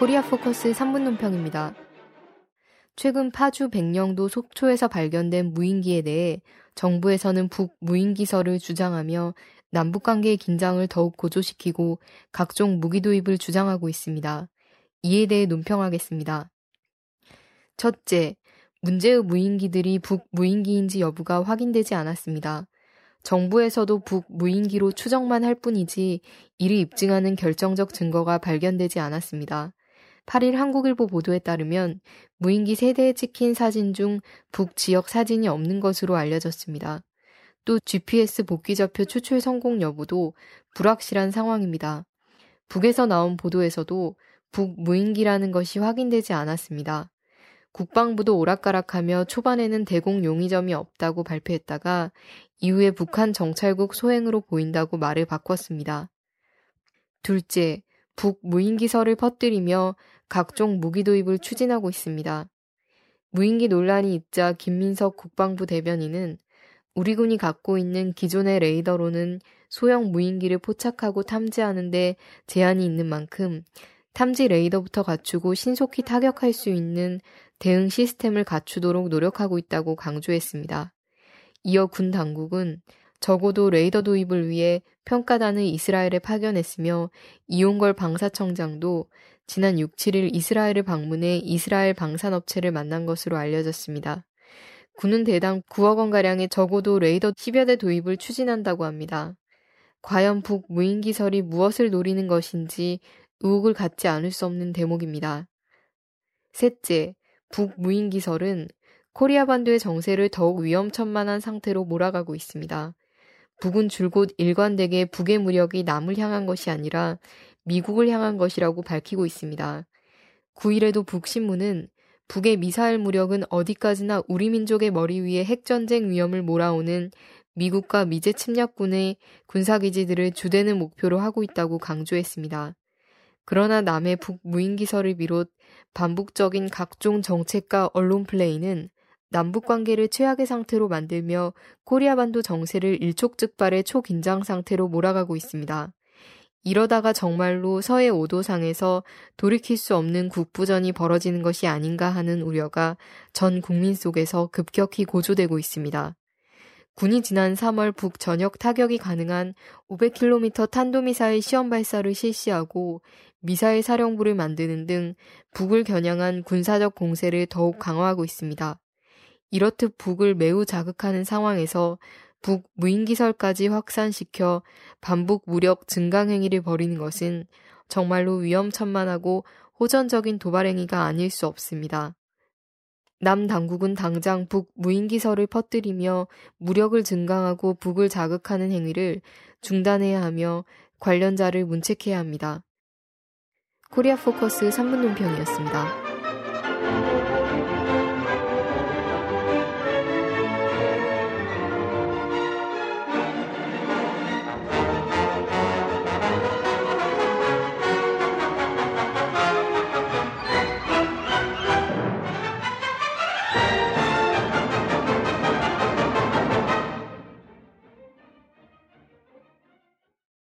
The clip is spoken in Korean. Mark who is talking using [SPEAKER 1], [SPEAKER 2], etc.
[SPEAKER 1] 코리아 포커스 3분 논평입니다. 최근 파주 백령도 속초에서 발견된 무인기에 대해 정부에서는 북 무인기설을 주장하며 남북 관계의 긴장을 더욱 고조시키고 각종 무기 도입을 주장하고 있습니다. 이에 대해 논평하겠습니다. 첫째, 문제의 무인기들이 북 무인기인지 여부가 확인되지 않았습니다. 정부에서도 북 무인기로 추정만 할 뿐이지 이를 입증하는 결정적 증거가 발견되지 않았습니다. 8일 한국일보 보도에 따르면 무인기 세대에 찍힌 사진 중 북 지역 사진이 없는 것으로 알려졌습니다. 또 GPS 복귀좌표 추출 성공 여부도 불확실한 상황입니다. 북에서 나온 보도에서도 북 무인기라는 것이 확인되지 않았습니다. 국방부도 오락가락하며 초반에는 대공 용의점이 없다고 발표했다가 이후에 북한 정찰국 소행으로 보인다고 말을 바꿨습니다. 둘째, 북 무인기설을 퍼뜨리며 각종 무기 도입을 추진하고 있습니다. 무인기 논란이 있자 김민석 국방부 대변인은 우리 군이 갖고 있는 기존의 레이더로는 소형 무인기를 포착하고 탐지하는데 제한이 있는 만큼 탐지 레이더부터 갖추고 신속히 타격할 수 있는 대응 시스템을 갖추도록 노력하고 있다고 강조했습니다. 이어 군 당국은 적어도 레이더 도입을 위해 평가단을 이스라엘에 파견했으며 이용걸 방사청장도 지난 6, 7일 이스라엘을 방문해 이스라엘 방산업체를 만난 것으로 알려졌습니다. 군은 대당 9억 원가량의 적어도 레이더 10여 대 도입을 추진한다고 합니다. 과연 북 무인기설이 무엇을 노리는 것인지 의혹을 갖지 않을 수 없는 대목입니다. 셋째, 북 무인기설은 코리아 반도의 정세를 더욱 위험천만한 상태로 몰아가고 있습니다. 북은 줄곧 일관되게 북의 무력이 남을 향한 것이 아니라 미국을 향한 것이라고 밝히고 있습니다. 9일에도 북신문은 북의 미사일 무력은 어디까지나 우리 민족의 머리 위에 핵전쟁 위험을 몰아오는 미국과 미제 침략군의 군사기지들을 주되는 목표로 하고 있다고 강조했습니다. 그러나 남의 북 무인기설을 비롯 반복적인 각종 정책과 언론 플레이는 남북 관계를 최악의 상태로 만들며 코리아 반도 정세를 일촉즉발의 초긴장 상태로 몰아가고 있습니다. 이러다가 정말로 서해 오도상에서 돌이킬 수 없는 국부전이 벌어지는 것이 아닌가 하는 우려가 전 국민 속에서 급격히 고조되고 있습니다. 군이 지난 3월 북 전역 타격이 가능한 500km 탄도미사일 시험 발사를 실시하고 미사일 사령부를 만드는 등 북을 겨냥한 군사적 공세를 더욱 강화하고 있습니다. 이렇듯 북을 매우 자극하는 상황에서 북 무인기설까지 확산시켜 반복 무력 증강 행위를 벌이는 것은 정말로 위험천만하고 호전적인 도발 행위가 아닐 수 없습니다. 남 당국은 당장 북 무인기설을 퍼뜨리며 무력을 증강하고 북을 자극하는 행위를 중단해야 하며 관련자를 문책해야 합니다. 코리아 포커스 3분 논평이었습니다.